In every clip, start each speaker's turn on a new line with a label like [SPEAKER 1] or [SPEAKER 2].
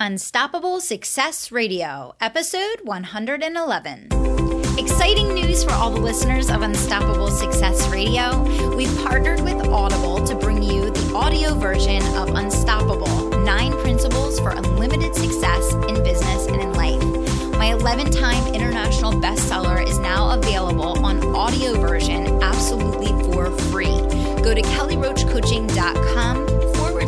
[SPEAKER 1] Unstoppable Success Radio, episode 111. Exciting news for all the listeners of Unstoppable Success Radio. We've partnered with Audible to bring you the audio version of Unstoppable Nine Principles for Unlimited Success in Business and in Life. My 11 time international bestseller is now available on audio version absolutely for free. Go to kellyroachcoaching.com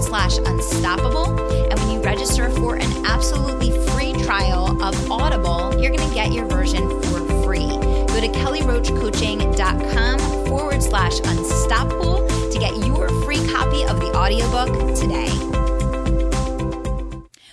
[SPEAKER 1] forward slash unstoppable. And when you register for an absolutely free trial of Audible, you're going to get your version for free. Go to kellyroachcoaching.com forward slash unstoppable to get your free copy of the audiobook today.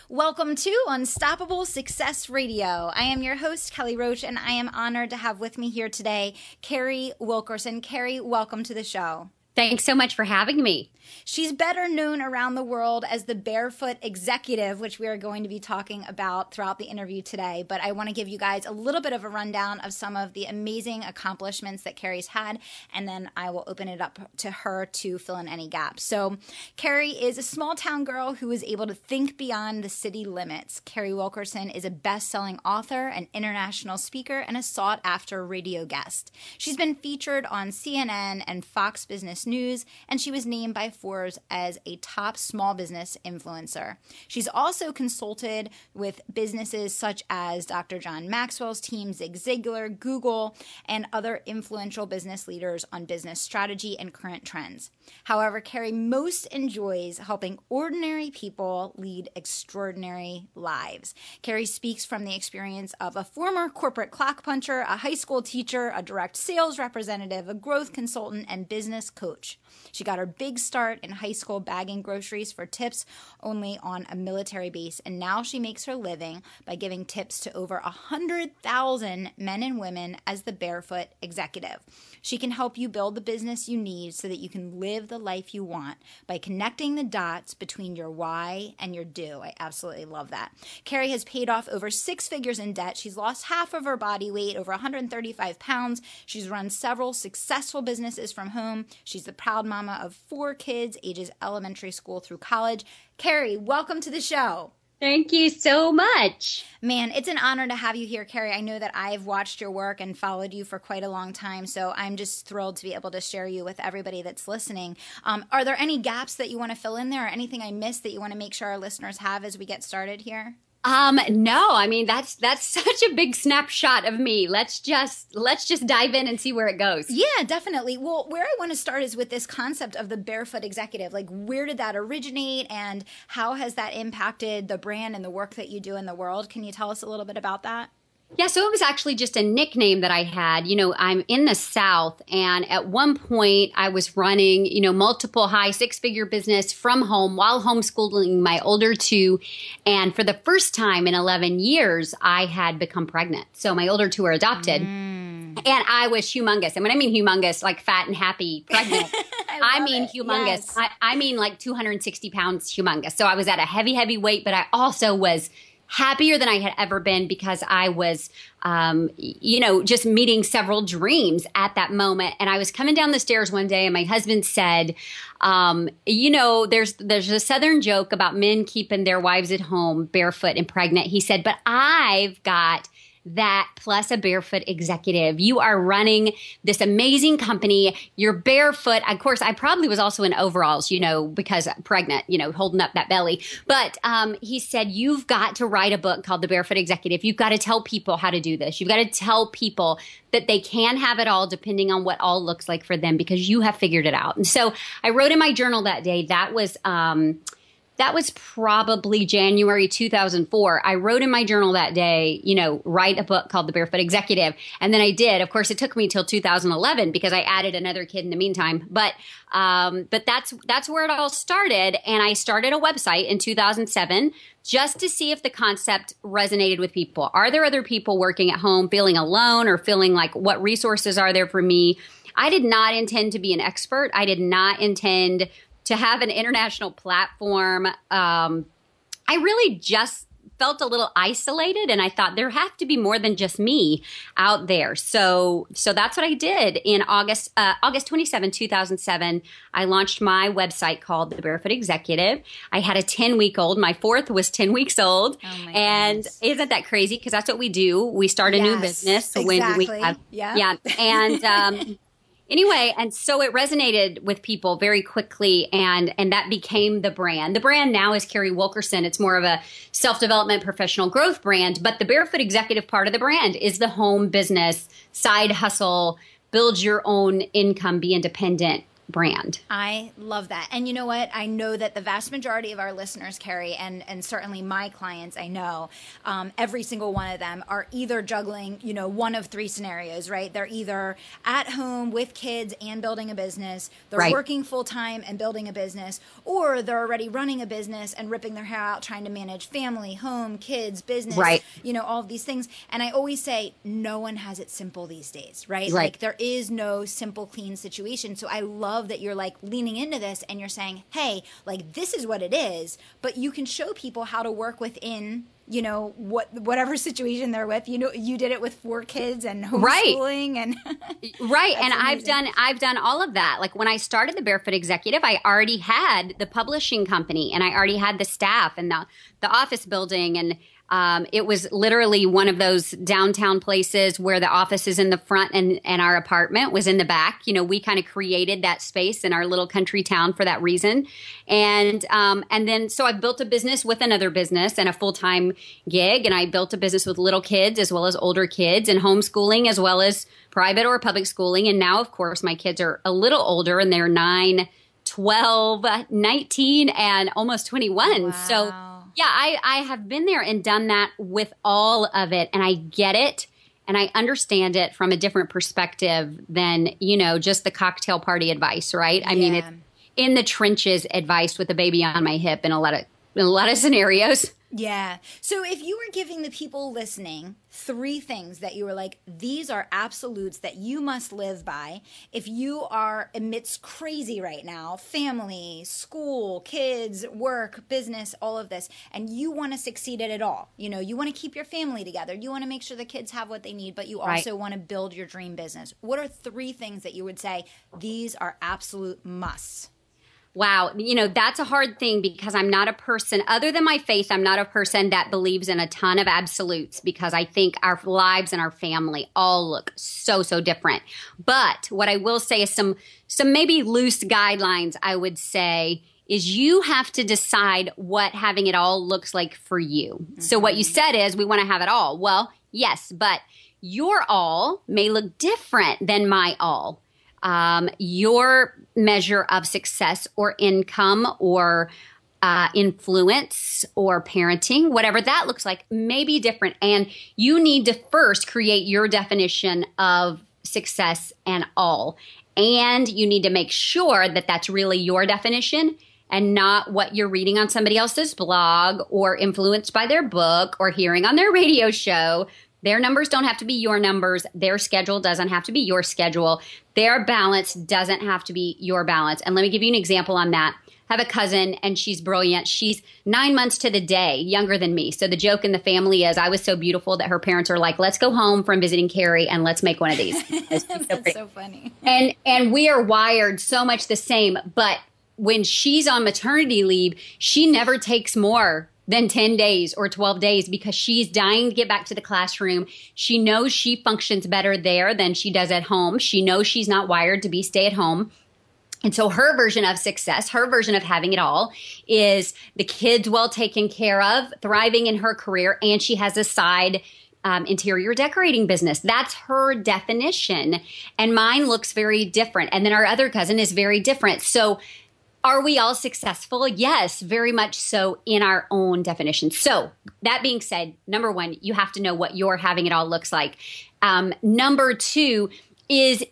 [SPEAKER 1] Welcome to Unstoppable Success Radio. I am your host, Kelly Roach, and I am honored to have with me here today Carrie Wilkerson. Carrie, welcome to the show.
[SPEAKER 2] Thanks so much for having me.
[SPEAKER 1] She's better known around the world as the Barefoot Executive, which we are going to be talking about throughout the interview today. But I want to give you guys a little bit of a rundown of some of the amazing accomplishments that Carrie's had, and then I will open it up to her to fill in any gaps. So, Carrie is a small town girl who is able to think beyond the city limits. Carrie Wilkerson is a best selling author, an international speaker, and a sought after radio guest. She's been featured on CNN and Fox Business News, and she was named by Forbes as a top small business influencer. She's also consulted with businesses such as Dr. John Maxwell's team, Zig Ziglar, Google, and other influential business leaders on business strategy and current trends. However, Carrie most enjoys helping ordinary people lead extraordinary lives. Carrie speaks from the experience of a former corporate clock puncher, a high school teacher, a direct sales representative, a growth consultant, and business coach. She got her big start in high school bagging groceries for tips only on a military base, and now she makes her living by giving tips to over 100,000 men and women as the barefoot executive. She can help you build the business you need so that you can live the life you want by connecting the dots between your why and your do. I absolutely love that. Carrie has paid off over six figures in debt. She's lost half of her body weight, over 135 pounds. She's run several successful businesses from home. She's the proud mama of four kids, ages elementary school through college. Carrie, welcome to the show.
[SPEAKER 2] Thank you so much.
[SPEAKER 1] Man, it's an honor to have you here, Carrie. I know that I've watched your work and followed you for quite a long time, so I'm just thrilled to be able to share you with everybody that's listening. Um, are there any gaps that you want to fill in there, or anything I missed that you want to make sure our listeners have as we get started here?
[SPEAKER 2] Um, no, I mean that's that's such a big snapshot of me. Let's just let's just dive in and see where it goes.
[SPEAKER 1] Yeah, definitely. Well, where I want to start is with this concept of the barefoot executive. Like where did that originate and how has that impacted the brand and the work that you do in the world? Can you tell us a little bit about that?
[SPEAKER 2] Yeah, so it was actually just a nickname that I had. You know, I'm in the South, and at one point I was running, you know, multiple high six figure business from home while homeschooling my older two. And for the first time in 11 years, I had become pregnant. So my older two are adopted. Mm. And I was humongous. And when I mean humongous, like fat and happy pregnant, I, I, mean it. humongous. Yes. I, I mean like 260 pounds humongous. So I was at a heavy, heavy weight, but I also was happier than I had ever been because I was, um, you know, just meeting several dreams at that moment. And I was coming down the stairs one day, and my husband said, um, "You know, there's there's a Southern joke about men keeping their wives at home barefoot and pregnant." He said, "But I've got." That plus a barefoot executive. You are running this amazing company. You're barefoot. Of course, I probably was also in overalls, you know, because pregnant, you know, holding up that belly. But um, he said, You've got to write a book called The Barefoot Executive. You've got to tell people how to do this. You've got to tell people that they can have it all depending on what all looks like for them because you have figured it out. And so I wrote in my journal that day, that was, um, that was probably January 2004. I wrote in my journal that day, you know, write a book called The Barefoot Executive. And then I did. Of course, it took me till 2011 because I added another kid in the meantime. But, um, but that's, that's where it all started. And I started a website in 2007 just to see if the concept resonated with people. Are there other people working at home feeling alone or feeling like what resources are there for me? I did not intend to be an expert. I did not intend to have an international platform. Um, I really just felt a little isolated and I thought there have to be more than just me out there. So so that's what I did in August uh, August 27, 2007. I launched my website called The Barefoot Executive. I had a 10 week old. My fourth was 10 weeks old. Oh and goodness. isn't that crazy? Because that's what we do. We start a yes, new business
[SPEAKER 1] exactly. when
[SPEAKER 2] we
[SPEAKER 1] have yeah.
[SPEAKER 2] Yeah. And um anyway and so it resonated with people very quickly and and that became the brand. The brand now is carrie wilkerson. It's more of a self-development professional growth brand but the barefoot executive part of the brand is the home business side hustle build your own income be independent brand.
[SPEAKER 1] I love that. And you know what? I know that the vast majority of our listeners, Carrie, and, and certainly my clients, I know, um, every single one of them are either juggling, you know, one of three scenarios, right? They're either at home with kids and building a business, they're right. working full time and building a business, or they're already running a business and ripping their hair out trying to manage family, home, kids, business,
[SPEAKER 2] right.
[SPEAKER 1] you know, all of these things. And I always say, no one has it simple these days, right?
[SPEAKER 2] right.
[SPEAKER 1] Like there is no simple, clean situation. So I love love that you're like leaning into this and you're saying, hey, like this is what it is, but you can show people how to work within you know what whatever situation they're with you know you did it with four kids and homeschooling
[SPEAKER 2] right.
[SPEAKER 1] and
[SPEAKER 2] right and amazing. i've done i've done all of that like when i started the barefoot executive i already had the publishing company and i already had the staff and the the office building and um, it was literally one of those downtown places where the office is in the front and, and our apartment was in the back. You know, we kind of created that space in our little country town for that reason. And, um, and then, so I've built a business with another business and a full time gig. And I built a business with little kids as well as older kids and homeschooling as well as private or public schooling. And now, of course, my kids are a little older and they're nine, 12, 19, and almost 21. Wow. So, yeah, I, I have been there and done that with all of it, and I get it and I understand it from a different perspective than, you know, just the cocktail party advice, right? I mean, it's in the trenches advice with a baby on my hip and a lot of in a lot of scenarios.
[SPEAKER 1] Yeah. So if you were giving the people listening three things that you were like, these are absolutes that you must live by, if you are amidst crazy right now family, school, kids, work, business, all of this, and you want to succeed at it all, you know, you want to keep your family together, you want to make sure the kids have what they need, but you also right. want to build your dream business. What are three things that you would say these are absolute musts?
[SPEAKER 2] Wow. You know, that's a hard thing because I'm not a person, other than my faith, I'm not a person that believes in a ton of absolutes because I think our lives and our family all look so, so different. But what I will say is some, some maybe loose guidelines I would say is you have to decide what having it all looks like for you. Mm-hmm. So what you mm-hmm. said is we want to have it all. Well, yes, but your all may look different than my all um, your measure of success or income or uh, influence or parenting, whatever that looks like, may be different. And you need to first create your definition of success and all. And you need to make sure that that's really your definition and not what you're reading on somebody else's blog or influenced by their book or hearing on their radio show their numbers don't have to be your numbers. Their schedule doesn't have to be your schedule. Their balance doesn't have to be your balance. And let me give you an example on that. I have a cousin and she's brilliant. She's nine months to the day younger than me. So the joke in the family is I was so beautiful that her parents are like, let's go home from visiting Carrie and let's make one of these.
[SPEAKER 1] That's so, so funny.
[SPEAKER 2] And and we are wired so much the same, but when she's on maternity leave, she never takes more than 10 days or 12 days because she's dying to get back to the classroom. She knows she functions better there than she does at home. She knows she's not wired to be stay at home. And so her version of success, her version of having it all is the kids well taken care of, thriving in her career, and she has a side um, interior decorating business. That's her definition. And mine looks very different. And then our other cousin is very different. So are we all successful? Yes, very much so in our own definition. So, that being said, number one, you have to know what your having it all looks like. Um, number two is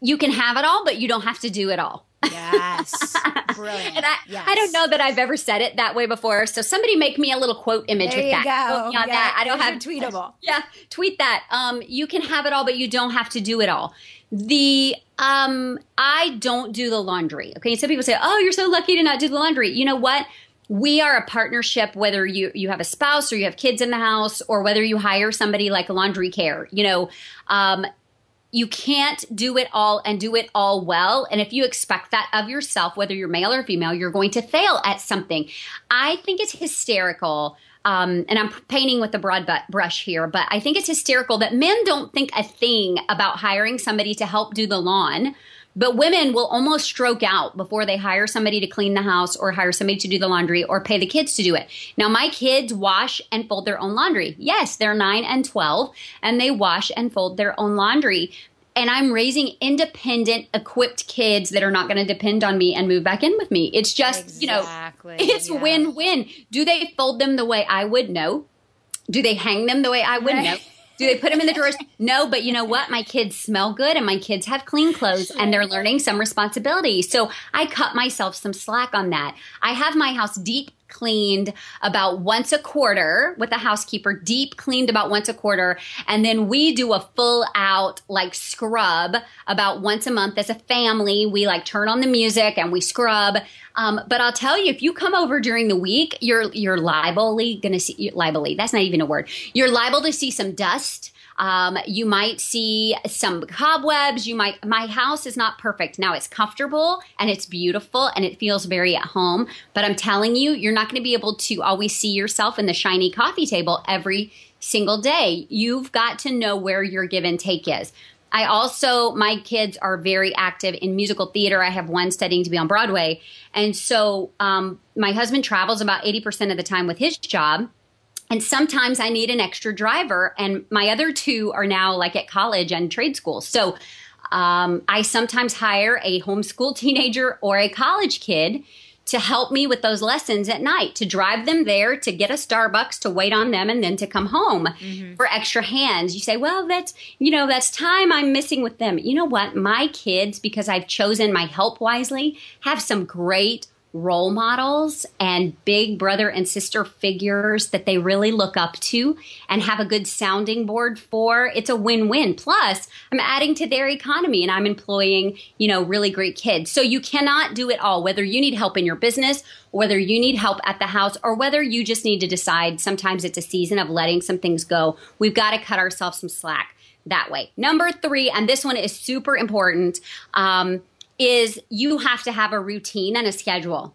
[SPEAKER 2] you can have it all, but you don't have to do it all.
[SPEAKER 1] Yes. Brilliant.
[SPEAKER 2] and I,
[SPEAKER 1] yes.
[SPEAKER 2] I don't know that I've ever said it that way before. So somebody make me a little quote image
[SPEAKER 1] there
[SPEAKER 2] with that.
[SPEAKER 1] Go. Yeah,
[SPEAKER 2] that. I don't have
[SPEAKER 1] tweetable.
[SPEAKER 2] Yeah, tweet that. Um, you can have it all, but you don't have to do it all. The um, I don't do the laundry. Okay, some people say, "Oh, you're so lucky to not do the laundry." You know what? we are a partnership whether you you have a spouse or you have kids in the house or whether you hire somebody like laundry care you know um, you can't do it all and do it all well. And if you expect that of yourself whether you're male or female you're going to fail at something. I think it's hysterical um, and I'm painting with a broad brush here, but I think it's hysterical that men don't think a thing about hiring somebody to help do the lawn but women will almost stroke out before they hire somebody to clean the house or hire somebody to do the laundry or pay the kids to do it. Now, my kids wash and fold their own laundry. Yes, they're nine and 12, and they wash and fold their own laundry. And I'm raising independent, equipped kids that are not going to depend on me and move back in with me. It's just, exactly. you know, it's yeah. win win. Do they fold them the way I would? No. Do they hang them the way I would? Right. No. Do they put them in the drawers? No, but you know what? My kids smell good and my kids have clean clothes and they're learning some responsibility. So I cut myself some slack on that. I have my house deep cleaned about once a quarter with a housekeeper, deep cleaned about once a quarter. And then we do a full out like scrub about once a month as a family. We like turn on the music and we scrub. Um, but I'll tell you, if you come over during the week, you're you're liably gonna see liably. That's not even a word. You're liable to see some dust. Um, you might see some cobwebs. You might, my house is not perfect. Now it's comfortable and it's beautiful and it feels very at home. But I'm telling you, you're not going to be able to always see yourself in the shiny coffee table every single day. You've got to know where your give and take is. I also, my kids are very active in musical theater. I have one studying to be on Broadway. And so um, my husband travels about 80% of the time with his job. And sometimes I need an extra driver, and my other two are now like at college and trade school. So um, I sometimes hire a homeschool teenager or a college kid to help me with those lessons at night, to drive them there, to get a Starbucks, to wait on them, and then to come home mm-hmm. for extra hands. You say, well, that's, you know, that's time I'm missing with them. You know what? My kids, because I've chosen my help wisely, have some great role models and big brother and sister figures that they really look up to and have a good sounding board for. It's a win-win. Plus i'm adding to their economy and i'm employing you know really great kids. So you cannot do it all whether you need help in your business whether you need help at the house or whether you just need to decide sometimes it's a season of letting some things go. We've got to cut ourselves some slack that way. Number three and this one is super important um, is you have to have a routine and a schedule.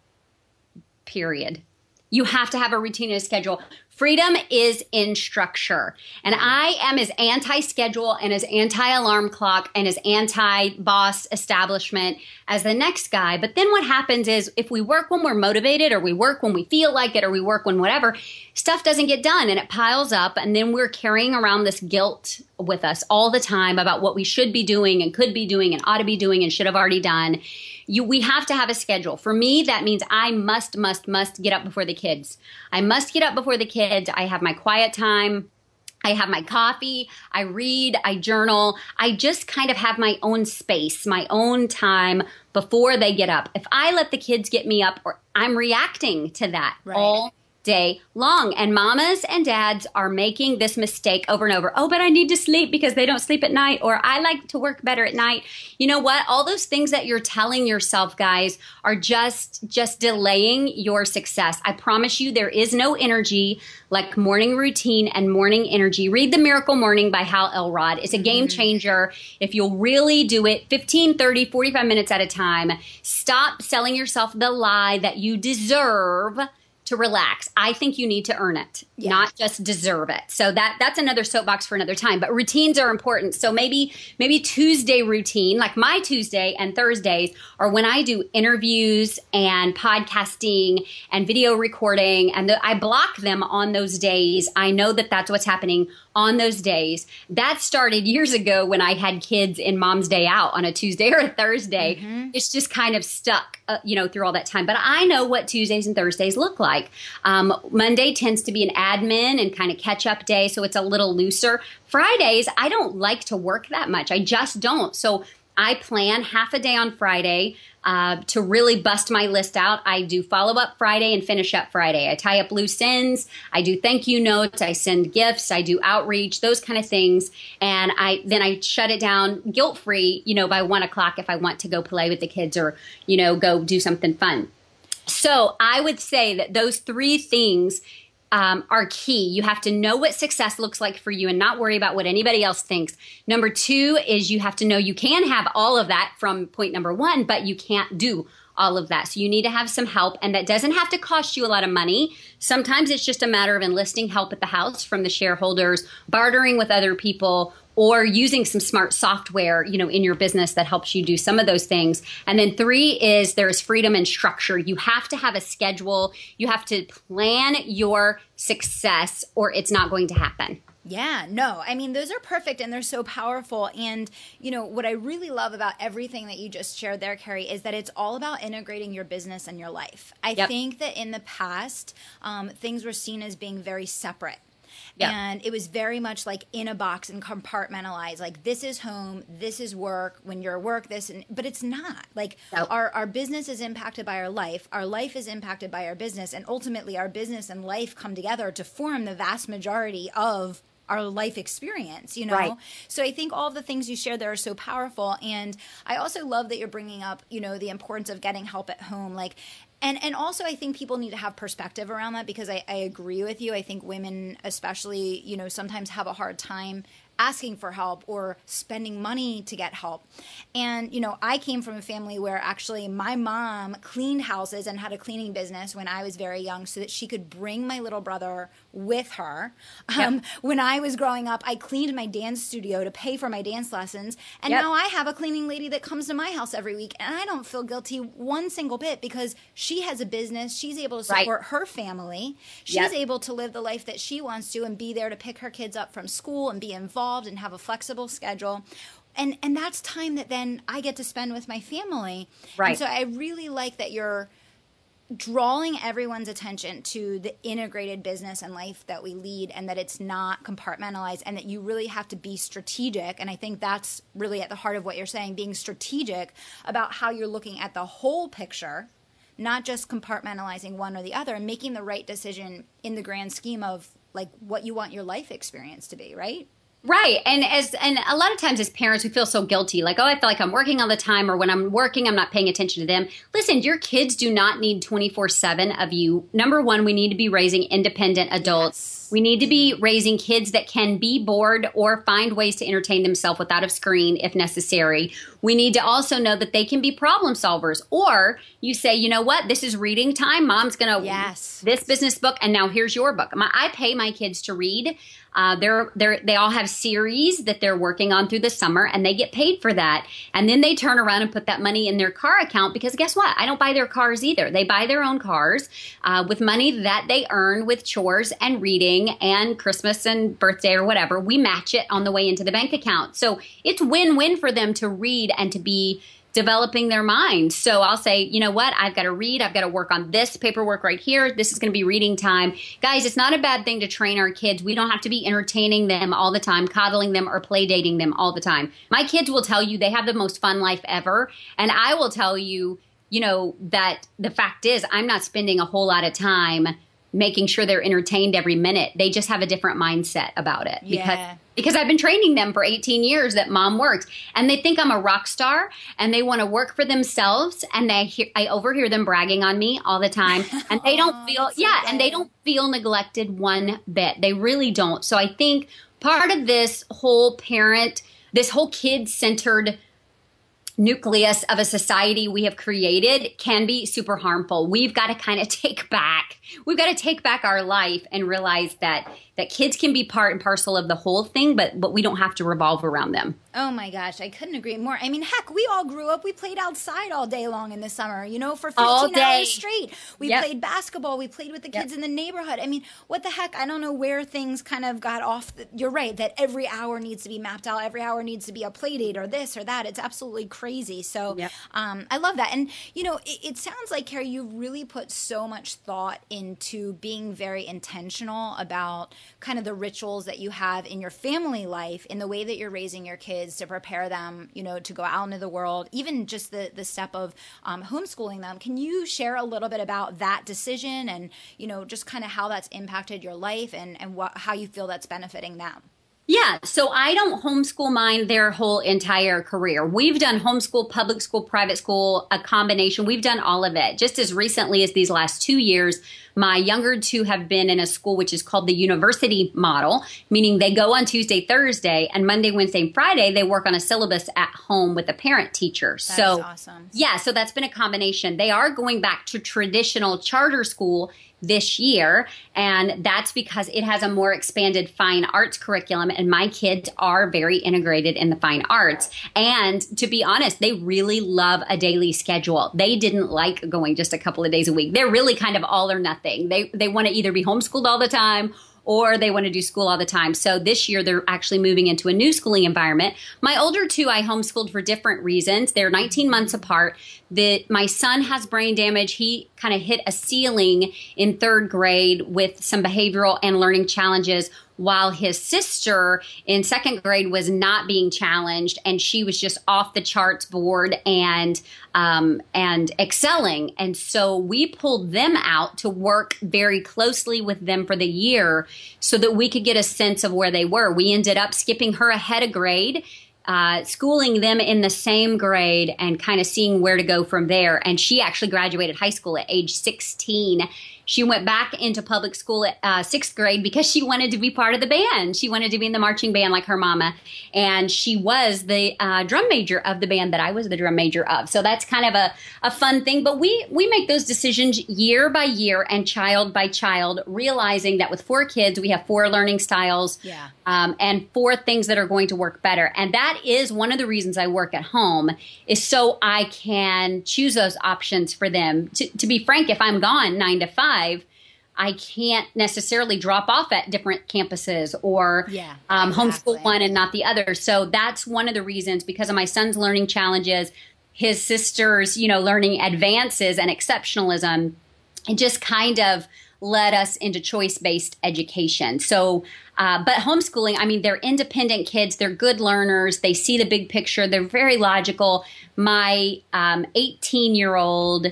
[SPEAKER 2] Period. You have to have a routine and a schedule. Freedom is in structure. And I am as anti schedule and as anti alarm clock and as anti boss establishment as the next guy. But then what happens is if we work when we're motivated or we work when we feel like it or we work when whatever, stuff doesn't get done and it piles up. And then we're carrying around this guilt with us all the time about what we should be doing and could be doing and ought to be doing and should have already done you we have to have a schedule. For me, that means I must, must, must get up before the kids. I must get up before the kids. I have my quiet time. I have my coffee, I read, I journal. I just kind of have my own space, my own time before they get up. If I let the kids get me up or I'm reacting to that right. all day long. And mamas and dads are making this mistake over and over. Oh, but I need to sleep because they don't sleep at night, or I like to work better at night. You know what? All those things that you're telling yourself, guys, are just just delaying your success. I promise you there is no energy like morning routine and morning energy. Read The Miracle Morning by Hal Elrod. It's a game mm-hmm. changer. If you'll really do it 15, 30, 45 minutes at a time, stop selling yourself the lie that you deserve to relax. I think you need to earn it, yeah. not just deserve it. So that that's another soapbox for another time. But routines are important. So maybe maybe Tuesday routine, like my Tuesday and Thursdays, are when I do interviews and podcasting and video recording, and the, I block them on those days. I know that that's what's happening on those days. That started years ago when I had kids in Mom's Day Out on a Tuesday or a Thursday. Mm-hmm. It's just kind of stuck, uh, you know, through all that time. But I know what Tuesdays and Thursdays look like. Um, Monday tends to be an admin and kind of catch up day, so it's a little looser. Fridays, I don't like to work that much. I just don't. So I plan half a day on Friday. Uh, to really bust my list out, I do follow up Friday and finish up Friday. I tie up loose ends. I do thank you notes. I send gifts. I do outreach, those kind of things. And I then I shut it down guilt free, you know, by one o'clock if I want to go play with the kids or, you know, go do something fun. So I would say that those three things um, are key. You have to know what success looks like for you and not worry about what anybody else thinks. Number two is you have to know you can have all of that from point number one, but you can't do all of that. So you need to have some help, and that doesn't have to cost you a lot of money. Sometimes it's just a matter of enlisting help at the house from the shareholders, bartering with other people, or using some smart software, you know, in your business that helps you do some of those things. And then three is there's freedom and structure. You have to have a schedule. You have to plan your success or it's not going to happen.
[SPEAKER 1] Yeah, no, I mean, those are perfect and they're so powerful. And, you know, what I really love about everything that you just shared there, Carrie, is that it's all about integrating your business and your life. I yep. think that in the past, um, things were seen as being very separate. Yeah. And it was very much like in a box and compartmentalized. Like this is home, this is work. When you're at work, this, and, but it's not. Like our our business is impacted by our life. Our life is impacted by our business, and ultimately, our business and life come together to form the vast majority of our life experience, you know? Right. So I think all the things you share there are so powerful. And I also love that you're bringing up, you know, the importance of getting help at home. Like, and and also I think people need to have perspective around that because I, I agree with you. I think women especially, you know, sometimes have a hard time asking for help or spending money to get help. And, you know, I came from a family where actually my mom cleaned houses and had a cleaning business when I was very young so that she could bring my little brother with her. Yep. Um, when I was growing up, I cleaned my dance studio to pay for my dance lessons. And yep. now I have a cleaning lady that comes to my house every week. And I don't feel guilty one single bit because she has a business. She's able to support right. her family. She's yep. able to live the life that she wants to and be there to pick her kids up from school and be involved involved and have a flexible schedule and and that's time that then I get to spend with my family. Right. And so I really like that you're drawing everyone's attention to the integrated business and life that we lead and that it's not compartmentalized and that you really have to be strategic and I think that's really at the heart of what you're saying being strategic about how you're looking at the whole picture not just compartmentalizing one or the other and making the right decision in the grand scheme of like what you want your life experience to be, right?
[SPEAKER 2] Right. And as and a lot of times as parents we feel so guilty like oh I feel like I'm working all the time or when I'm working I'm not paying attention to them. Listen, your kids do not need 24/7 of you. Number 1, we need to be raising independent adults. Yes we need to be raising kids that can be bored or find ways to entertain themselves without a screen if necessary. We need to also know that they can be problem solvers. Or you say, you know what, this is reading time. Mom's going to yes this business book, and now here's your book. My, I pay my kids to read. Uh, they're, they're, they all have series that they're working on through the summer and they get paid for that. And then they turn around and put that money in their car account because guess what? I don't buy their cars either. They buy their own cars uh, with money that they earn with chores and reading and Christmas and birthday or whatever, we match it on the way into the bank account. So it's win win for them to read and to be developing their mind. So I'll say, you know what? I've got to read. I've got to work on this paperwork right here. This is going to be reading time. Guys, it's not a bad thing to train our kids. We don't have to be entertaining them all the time, coddling them or play dating them all the time. My kids will tell you they have the most fun life ever. And I will tell you, you know, that the fact is I'm not spending a whole lot of time making sure they're entertained every minute. They just have a different mindset about it because yeah. because I've been training them for 18 years that mom works and they think I'm a rock star and they want to work for themselves and they hear, I overhear them bragging on me all the time and they don't feel yeah and they don't feel neglected one bit. They really don't. So I think part of this whole parent this whole kid centered nucleus of a society we have created can be super harmful. We've got to kind of take back. We've got to take back our life and realize that that kids can be part and parcel of the whole thing, but but we don't have to revolve around them.
[SPEAKER 1] Oh my gosh, I couldn't agree more. I mean, heck, we all grew up. We played outside all day long in the summer. You know, for fifteen hours straight. We yep. played basketball. We played with the kids yep. in the neighborhood. I mean, what the heck? I don't know where things kind of got off. The, you're right that every hour needs to be mapped out. Every hour needs to be a play date or this or that. It's absolutely crazy. So, yep. um, I love that. And you know, it, it sounds like Carrie, you've really put so much thought into being very intentional about kind of the rituals that you have in your family life, in the way that you're raising your kids to prepare them, you know, to go out into the world, even just the, the step of um, homeschooling them. Can you share a little bit about that decision and, you know, just kind of how that's impacted your life and, and what, how you feel that's benefiting them?
[SPEAKER 2] Yeah, so I don't homeschool mine their whole entire career. We've done homeschool, public school, private school, a combination. We've done all of it. Just as recently as these last two years, my younger two have been in a school which is called the university model, meaning they go on Tuesday, Thursday, and Monday, Wednesday, and Friday, they work on a syllabus at home with a parent teacher.
[SPEAKER 1] That's
[SPEAKER 2] so,
[SPEAKER 1] awesome.
[SPEAKER 2] yeah, so that's been a combination. They are going back to traditional charter school this year. And that's because it has a more expanded fine arts curriculum. And my kids are very integrated in the fine arts. And to be honest, they really love a daily schedule. They didn't like going just a couple of days a week. They're really kind of all or nothing. They, they want to either be homeschooled all the time or they want to do school all the time. So this year they're actually moving into a new schooling environment. My older two I homeschooled for different reasons. They're 19 months apart. That my son has brain damage. He kind of hit a ceiling in third grade with some behavioral and learning challenges while his sister in second grade was not being challenged and she was just off the charts bored and um, and excelling and so we pulled them out to work very closely with them for the year so that we could get a sense of where they were we ended up skipping her ahead of grade uh, schooling them in the same grade and kind of seeing where to go from there. And she actually graduated high school at age 16 she went back into public school at uh, sixth grade because she wanted to be part of the band. She wanted to be in the marching band like her mama. And she was the uh, drum major of the band that I was the drum major of. So that's kind of a, a fun thing. But we, we make those decisions year by year and child by child, realizing that with four kids, we have four learning styles
[SPEAKER 1] yeah.
[SPEAKER 2] um, and four things that are going to work better. And that is one of the reasons I work at home is so I can choose those options for them. To, to be frank, if I'm gone nine to five, I can't necessarily drop off at different campuses or
[SPEAKER 1] yeah,
[SPEAKER 2] um,
[SPEAKER 1] exactly.
[SPEAKER 2] homeschool one and not the other. So that's one of the reasons because of my son's learning challenges, his sister's, you know, learning advances and exceptionalism. It just kind of led us into choice based education. So, uh, but homeschooling, I mean, they're independent kids, they're good learners, they see the big picture, they're very logical. My 18 um, year old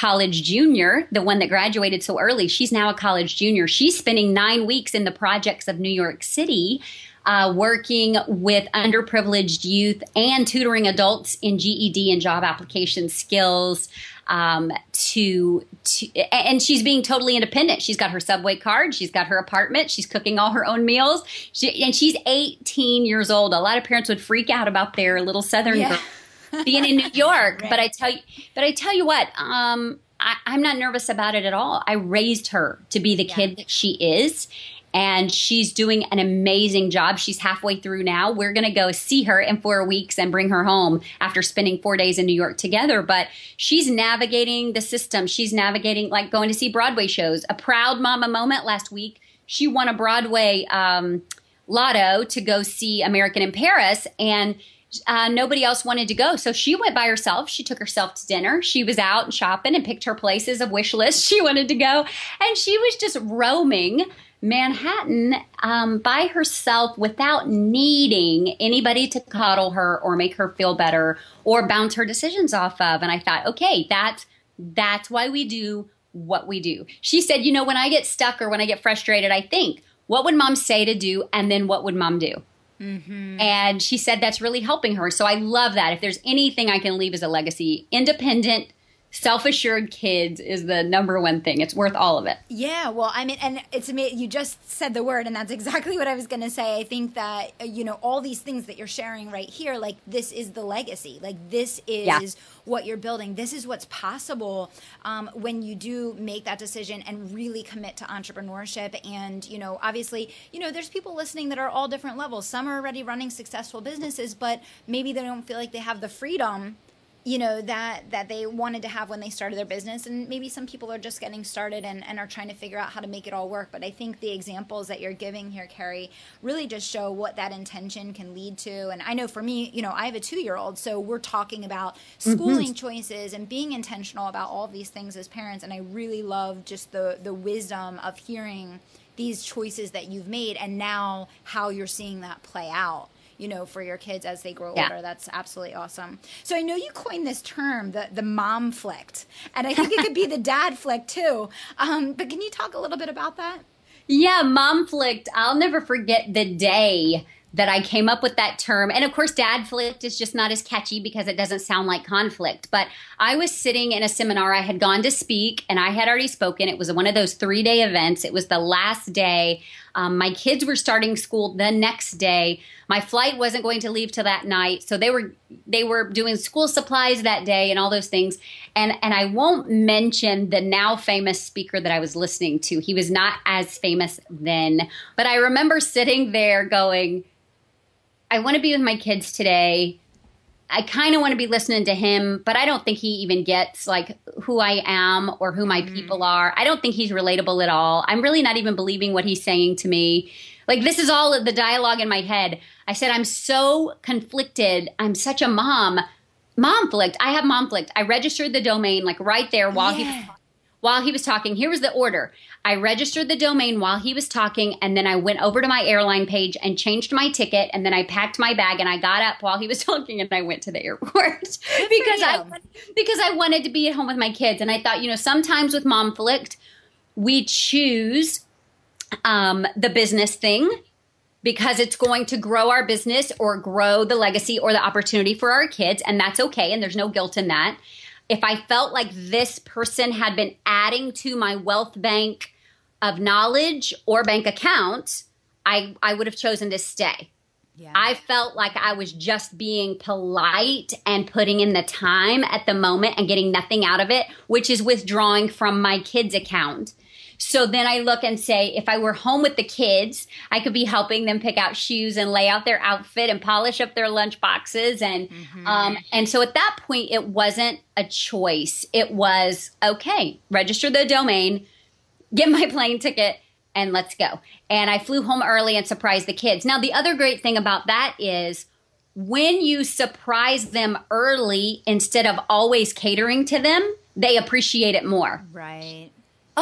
[SPEAKER 2] college junior, the one that graduated so early, she's now a college junior. She's spending nine weeks in the projects of New York City. Uh, working with underprivileged youth and tutoring adults in GED and job application skills. Um, to, to and she's being totally independent. She's got her subway card. She's got her apartment. She's cooking all her own meals. She, and she's 18 years old. A lot of parents would freak out about their little southern
[SPEAKER 1] yeah.
[SPEAKER 2] girl being in New York. right. But I tell you, but I tell you what, um, I, am not nervous about it at all. I raised her to be the yeah. kid that she is. And she's doing an amazing job. She's halfway through now. We're going to go see her in four weeks and bring her home after spending four days in New York together. But she's navigating the system. She's navigating, like going to see Broadway shows. A proud mama moment last week. She won a Broadway um, lotto to go see American in Paris. And uh, nobody else wanted to go. So she went by herself. She took herself to dinner. She was out and shopping and picked her places of wish list she wanted to go. And she was just roaming Manhattan um, by herself without needing anybody to coddle her or make her feel better or bounce her decisions off of. And I thought, okay, that's that's why we do what we do. She said, you know, when I get stuck or when I get frustrated, I think, what would mom say to do? And then what would mom do? Mm-hmm. And she said that's really helping her. So I love that. If there's anything I can leave as a legacy, independent, self assured kids is the number one thing. It's worth all of it.
[SPEAKER 1] Yeah. Well, I mean, and it's amazing. You just said the word, and that's exactly what I was going to say. I think that, you know, all these things that you're sharing right here, like, this is the legacy. Like, this is. Yeah what you're building. This is what's possible um, when you do make that decision and really commit to entrepreneurship. And, you know, obviously, you know, there's people listening that are all different levels. Some are already running successful businesses, but maybe they don't feel like they have the freedom you know that that they wanted to have when they started their business and maybe some people are just getting started and, and are trying to figure out how to make it all work but i think the examples that you're giving here carrie really just show what that intention can lead to and i know for me you know i have a two year old so we're talking about mm-hmm. schooling mm-hmm. choices and being intentional about all these things as parents and i really love just the the wisdom of hearing these choices that you've made and now how you're seeing that play out you know, for your kids as they grow yeah. older. That's absolutely awesome. So I know you coined this term, the the momflict, and I think it could be the dadflict too. Um, but can you talk a little bit about that?
[SPEAKER 2] Yeah, momflict. I'll never forget the day that I came up with that term. And of course, dadflict is just not as catchy because it doesn't sound like conflict. But I was sitting in a seminar. I had gone to speak and I had already spoken. It was one of those three day events. It was the last day. Um, my kids were starting school the next day. My flight wasn't going to leave till that night, so they were they were doing school supplies that day and all those things. And and I won't mention the now famous speaker that I was listening to. He was not as famous then, but I remember sitting there going I want to be with my kids today. I kind of want to be listening to him, but I don't think he even gets like who I am or who my mm. people are. I don't think he's relatable at all. I'm really not even believing what he's saying to me. Like this is all the dialogue in my head. I said I'm so conflicted. I'm such a mom. Momflict. I have momflict. I registered the domain like right there while yeah. he while he was talking. Here was the order. I registered the domain while he was talking, and then I went over to my airline page and changed my ticket, and then I packed my bag and I got up while he was talking and I went to the airport because I because I wanted to be at home with my kids. And I thought, you know, sometimes with momflict, we choose um, the business thing because it's going to grow our business or grow the legacy or the opportunity for our kids, and that's okay, and there's no guilt in that if I felt like this person had been adding to my wealth bank of knowledge or bank account, I, I would have chosen to stay. Yeah. I felt like I was just being polite and putting in the time at the moment and getting nothing out of it, which is withdrawing from my kids' account. So then I look and say, if I were home with the kids, I could be helping them pick out shoes and lay out their outfit and polish up their lunch boxes. And, mm-hmm. um, and so at that point, it wasn't a choice. It was, okay, register the domain, get my plane ticket, and let's go. And I flew home early and surprised the kids. Now, the other great thing about that is when you surprise them early instead of always catering to them, they appreciate it more.
[SPEAKER 1] Right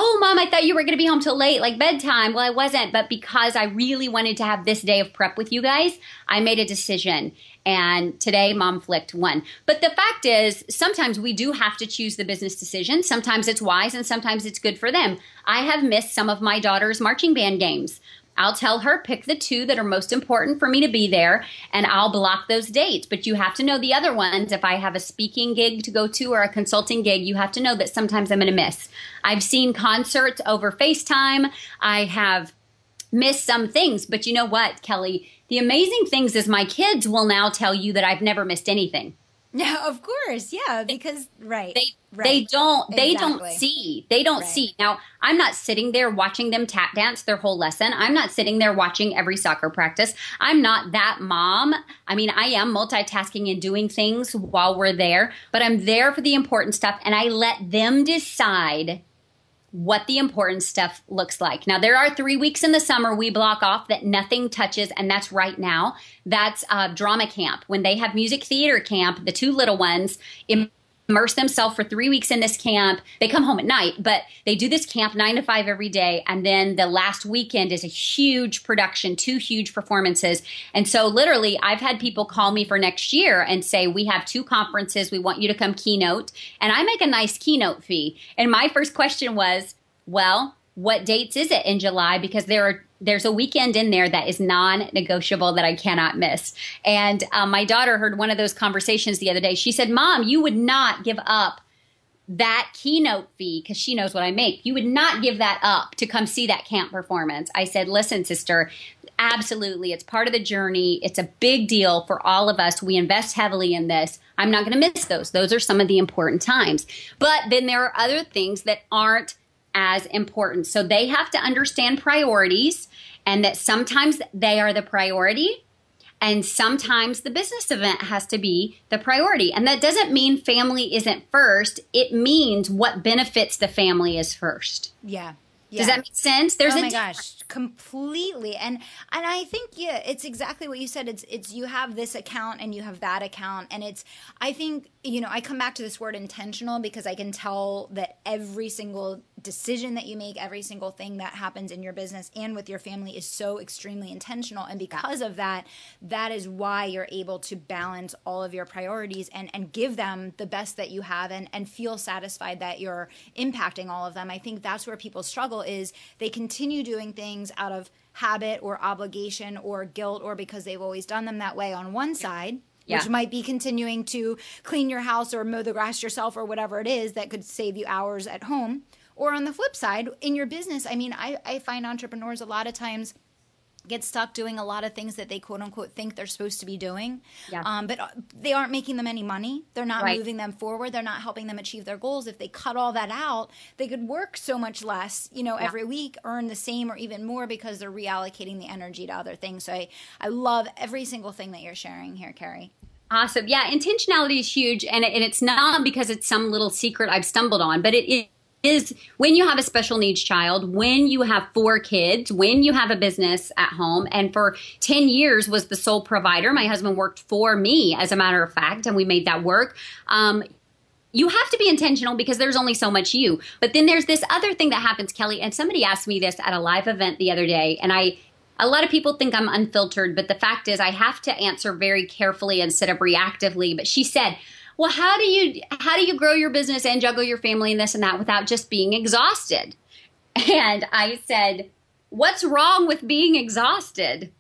[SPEAKER 2] oh mom i thought you were going to be home till late like bedtime well i wasn't but because i really wanted to have this day of prep with you guys i made a decision and today mom flicked won. but the fact is sometimes we do have to choose the business decision sometimes it's wise and sometimes it's good for them i have missed some of my daughter's marching band games I'll tell her pick the two that are most important for me to be there and I'll block those dates. But you have to know the other ones. If I have a speaking gig to go to or a consulting gig, you have to know that sometimes I'm going to miss. I've seen concerts over FaceTime. I have missed some things, but you know what, Kelly? The amazing things is my kids will now tell you that I've never missed anything.
[SPEAKER 1] Yeah, of course. Yeah, because right.
[SPEAKER 2] They
[SPEAKER 1] right.
[SPEAKER 2] they don't they exactly. don't see. They don't right. see. Now, I'm not sitting there watching them tap dance their whole lesson. I'm not sitting there watching every soccer practice. I'm not that mom. I mean, I am multitasking and doing things while we're there, but I'm there for the important stuff and I let them decide what the important stuff looks like. Now, there are three weeks in the summer we block off that nothing touches, and that's right now. That's uh, drama camp. When they have music theater camp, the two little ones, immerse themselves for three weeks in this camp. They come home at night, but they do this camp nine to five every day. And then the last weekend is a huge production, two huge performances. And so, literally, I've had people call me for next year and say, We have two conferences. We want you to come keynote. And I make a nice keynote fee. And my first question was, Well, what dates is it in July? Because there are there's a weekend in there that is non-negotiable that I cannot miss. And um, my daughter heard one of those conversations the other day. She said, "Mom, you would not give up." that keynote fee because she knows what I make. You would not give that up to come see that camp performance. I said, listen, sister, absolutely. It's part of the journey. It's a big deal for all of us. We invest heavily in this. I'm not going to miss those. Those are some of the important times. But then there are other things that aren't as important. So they have to understand priorities and that sometimes they are the priority and sometimes the business event has to be the priority. And that doesn't mean family isn't first. It means what benefits the family is first.
[SPEAKER 1] Yeah.
[SPEAKER 2] Yeah. Does that make sense?
[SPEAKER 1] There's oh my gosh, completely. And and I think yeah, it's exactly what you said. It's it's you have this account and you have that account, and it's I think you know I come back to this word intentional because I can tell that every single decision that you make, every single thing that happens in your business and with your family is so extremely intentional. And because of that, that is why you're able to balance all of your priorities and, and give them the best that you have and, and feel satisfied that you're impacting all of them. I think that's where people struggle is they continue doing things out of habit or obligation or guilt or because they've always done them that way on one side yeah. which might be continuing to clean your house or mow the grass yourself or whatever it is that could save you hours at home. Or on the flip side, in your business, I mean, I, I find entrepreneurs a lot of times get stuck doing a lot of things that they quote unquote think they're supposed to be doing. Yeah. Um, but uh, they aren't making them any money. They're not right. moving them forward. They're not helping them achieve their goals. If they cut all that out, they could work so much less, you know, yeah. every week, earn the same or even more because they're reallocating the energy to other things. So I, I love every single thing that you're sharing here, Carrie.
[SPEAKER 2] Awesome. Yeah, intentionality is huge. And, and it's not because it's some little secret I've stumbled on, but it, it is when you have a special needs child, when you have four kids, when you have a business at home, and for 10 years was the sole provider. My husband worked for me, as a matter of fact, and we made that work. Um, you have to be intentional because there's only so much you. But then there's this other thing that happens, Kelly, and somebody asked me this at a live event the other day, and I a lot of people think I'm unfiltered, but the fact is I have to answer very carefully instead of reactively. But she said, well, how do you how do you grow your business and juggle your family and this and that without just being exhausted? And I said, what's wrong with being exhausted?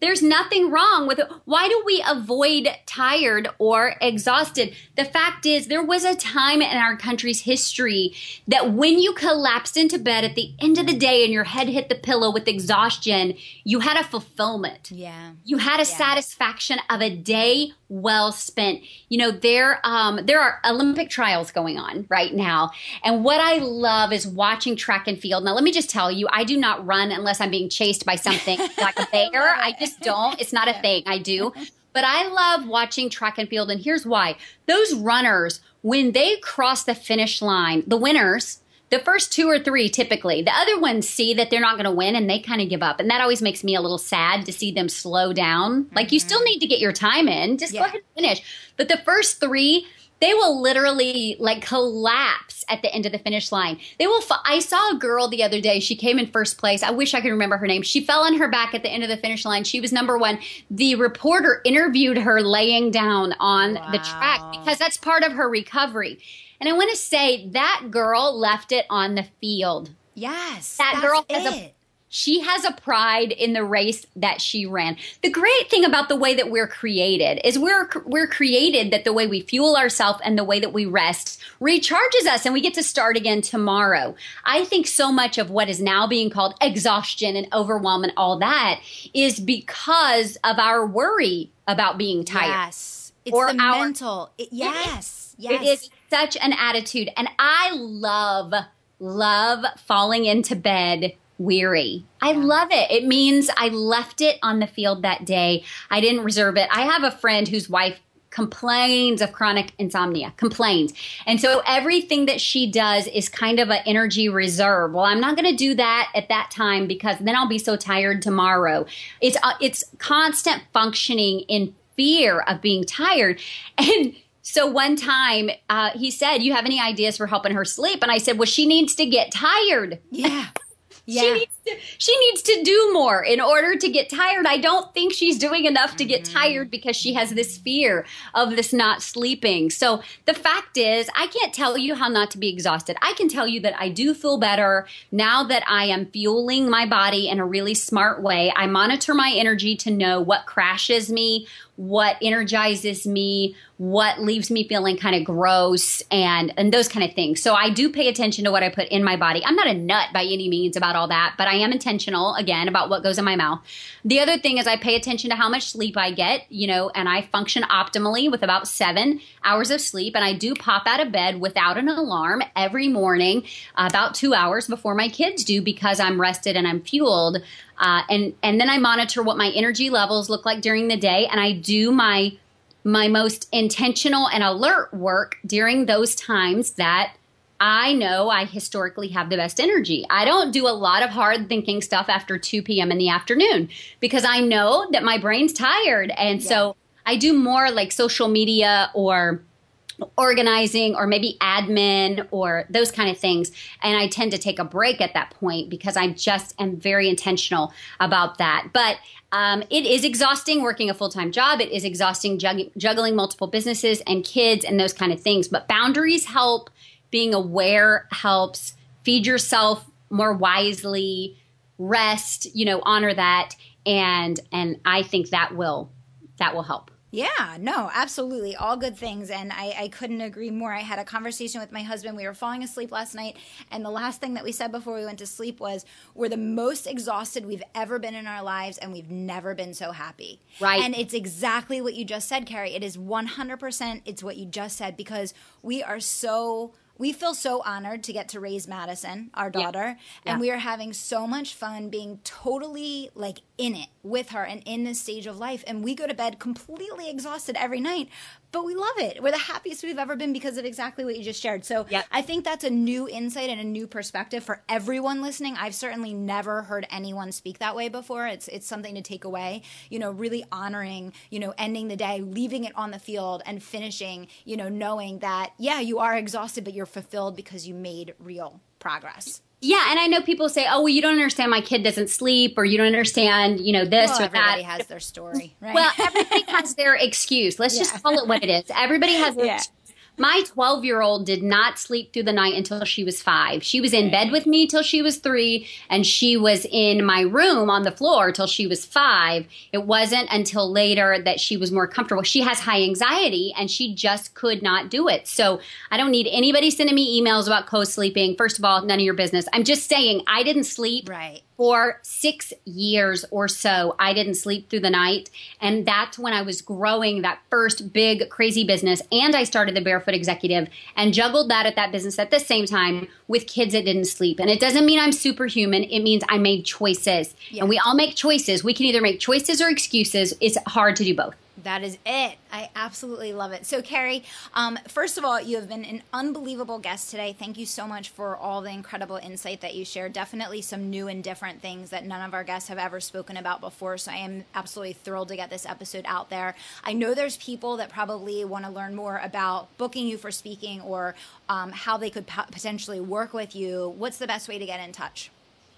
[SPEAKER 2] There's nothing wrong with it. Why do we avoid tired or exhausted? The fact is, there was a time in our country's history that when you collapsed into bed at the end of the day and your head hit the pillow with exhaustion, you had a fulfillment.
[SPEAKER 1] Yeah.
[SPEAKER 2] You had a yeah. satisfaction of a day well spent. You know, there um, there are Olympic trials going on right now, and what I love is watching track and field. Now, let me just tell you, I do not run unless I'm being chased by something like a bear. I just don't. It's not a thing. I do. But I love watching track and field, and here's why: those runners, when they cross the finish line, the winners the first two or three typically. The other ones see that they're not going to win and they kind of give up. And that always makes me a little sad to see them slow down. Mm-hmm. Like you still need to get your time in. Just yeah. go ahead and finish. But the first three, they will literally like collapse at the end of the finish line. They will. F- I saw a girl the other day. She came in first place. I wish I could remember her name. She fell on her back at the end of the finish line. She was number one. The reporter interviewed her laying down on wow. the track because that's part of her recovery. And I want to say that girl left it on the field.
[SPEAKER 1] Yes.
[SPEAKER 2] That girl has it. a she has a pride in the race that she ran. The great thing about the way that we're created is we're we're created that the way we fuel ourselves and the way that we rest recharges us and we get to start again tomorrow. I think so much of what is now being called exhaustion and overwhelm and all that is because of our worry about being tired.
[SPEAKER 1] Yes. It's or the our, mental. It, yes.
[SPEAKER 2] It, yes. It is such an attitude and I love love falling into bed weary. I love it. It means I left it on the field that day. I didn't reserve it. I have a friend whose wife complains of chronic insomnia, complains. And so everything that she does is kind of an energy reserve. Well, I'm not going to do that at that time because then I'll be so tired tomorrow. It's uh, it's constant functioning in fear of being tired. And so one time uh, he said, You have any ideas for helping her sleep? And I said, Well, she needs to get tired.
[SPEAKER 1] Yeah.
[SPEAKER 2] Yeah. She needs to she needs to do more in order to get tired. I don't think she's doing enough to get mm-hmm. tired because she has this fear of this not sleeping. So the fact is, I can't tell you how not to be exhausted. I can tell you that I do feel better now that I am fueling my body in a really smart way. I monitor my energy to know what crashes me, what energizes me, what leaves me feeling kind of gross and and those kind of things. So I do pay attention to what I put in my body. I'm not a nut by any means about all that, but I am intentional again about what goes in my mouth. The other thing is I pay attention to how much sleep I get, you know, and I function optimally with about 7 hours of sleep and I do pop out of bed without an alarm every morning about 2 hours before my kids do because I'm rested and I'm fueled. Uh, and and then I monitor what my energy levels look like during the day, and I do my my most intentional and alert work during those times that I know I historically have the best energy. I don't do a lot of hard thinking stuff after 2 p.m. in the afternoon because I know that my brain's tired. And yeah. so I do more like social media or organizing or maybe admin or those kind of things. And I tend to take a break at that point because I just am very intentional about that. But um, it is exhausting working a full time job. It is exhausting jug- juggling multiple businesses and kids and those kind of things. But boundaries help. Being aware helps. Feed yourself more wisely. Rest. You know, honor that. And and I think that will that will help.
[SPEAKER 1] Yeah, no, absolutely. All good things. And I, I couldn't agree more. I had a conversation with my husband. We were falling asleep last night. And the last thing that we said before we went to sleep was, We're the most exhausted we've ever been in our lives, and we've never been so happy.
[SPEAKER 2] Right.
[SPEAKER 1] And it's exactly what you just said, Carrie. It is 100%. It's what you just said because we are so we feel so honored to get to raise Madison, our daughter, yeah. and yeah. we are having so much fun being totally like in it with her and in this stage of life. And we go to bed completely exhausted every night, but we love it. We're the happiest we've ever been because of exactly what you just shared. So yep. I think that's a new insight and a new perspective for everyone listening. I've certainly never heard anyone speak that way before. It's it's something to take away. You know, really honoring, you know, ending the day, leaving it on the field and finishing, you know, knowing that yeah, you are exhausted but you're fulfilled because you made real progress.
[SPEAKER 2] Yeah, and I know people say, "Oh, well, you don't understand. My kid doesn't sleep, or you don't understand, you know, this
[SPEAKER 1] well,
[SPEAKER 2] or
[SPEAKER 1] everybody
[SPEAKER 2] that."
[SPEAKER 1] Everybody has their story, right?
[SPEAKER 2] Well, everybody has their excuse. Let's yeah. just call it what it is. Everybody has their yeah. My 12 year old did not sleep through the night until she was five. She was in bed with me till she was three, and she was in my room on the floor till she was five. It wasn't until later that she was more comfortable. She has high anxiety and she just could not do it. So I don't need anybody sending me emails about co sleeping. First of all, none of your business. I'm just saying I didn't sleep.
[SPEAKER 1] Right
[SPEAKER 2] for six years or so, I didn't sleep through the night. And that's when I was growing that first big crazy business. And I started the Barefoot Executive and juggled that at that business at the same time with kids that didn't sleep. And it doesn't mean I'm superhuman, it means I made choices. Yeah. And we all make choices. We can either make choices or excuses. It's hard to do both.
[SPEAKER 1] That is it. I absolutely love it. So, Carrie, um, first of all, you have been an unbelievable guest today. Thank you so much for all the incredible insight that you shared. Definitely some new and different things that none of our guests have ever spoken about before. So, I am absolutely thrilled to get this episode out there. I know there's people that probably want to learn more about booking you for speaking or um, how they could potentially work with you. What's the best way to get in touch?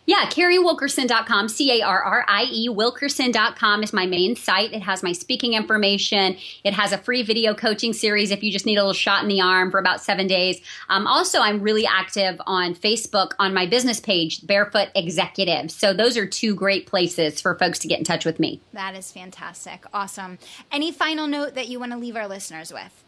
[SPEAKER 2] Yeah, CarrieWilkerson.com, C A R R I E, Wilkerson.com is my main site. It has my speaking information. It has a free video coaching series if you just need a little shot in the arm for about seven days. Um, also, I'm really active on Facebook on my business page, Barefoot Executive. So, those are two great places for folks to get in touch with me.
[SPEAKER 1] That is fantastic. Awesome. Any final note that you want to leave our listeners with?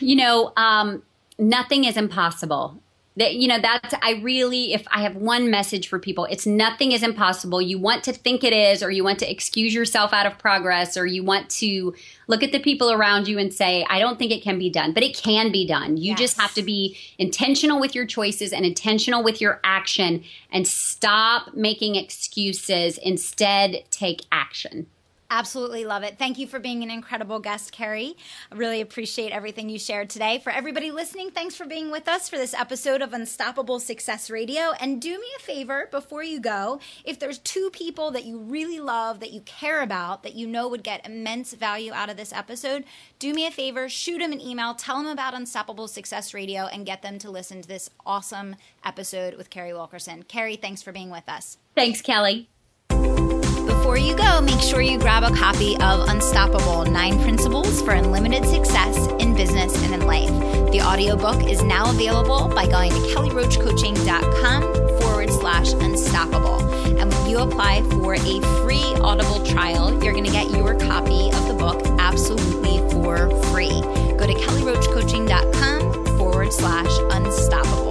[SPEAKER 2] You know, um, nothing is impossible that you know that's i really if i have one message for people it's nothing is impossible. You want to think it is or you want to excuse yourself out of progress or you want to look at the people around you and say i don't think it can be done but it can be done. You yes. just have to be intentional with your choices and intentional with your action and stop making excuses. Instead take action
[SPEAKER 1] Absolutely love it. Thank you for being an incredible guest, Carrie. I really appreciate everything you shared today. For everybody listening, thanks for being with us for this episode of Unstoppable Success Radio. And do me a favor before you go if there's two people that you really love, that you care about, that you know would get immense value out of this episode, do me a favor, shoot them an email, tell them about Unstoppable Success Radio, and get them to listen to this awesome episode with Carrie Wilkerson. Carrie, thanks for being with us.
[SPEAKER 2] Thanks, Kelly
[SPEAKER 1] before you go, make sure you grab a copy of Unstoppable Nine Principles for Unlimited Success in Business and in Life. The audiobook is now available by going to kellyroachcoaching.com forward slash unstoppable. And when you apply for a free Audible trial, you're going to get your copy of the book absolutely for free. Go to kellyroachcoaching.com forward slash unstoppable.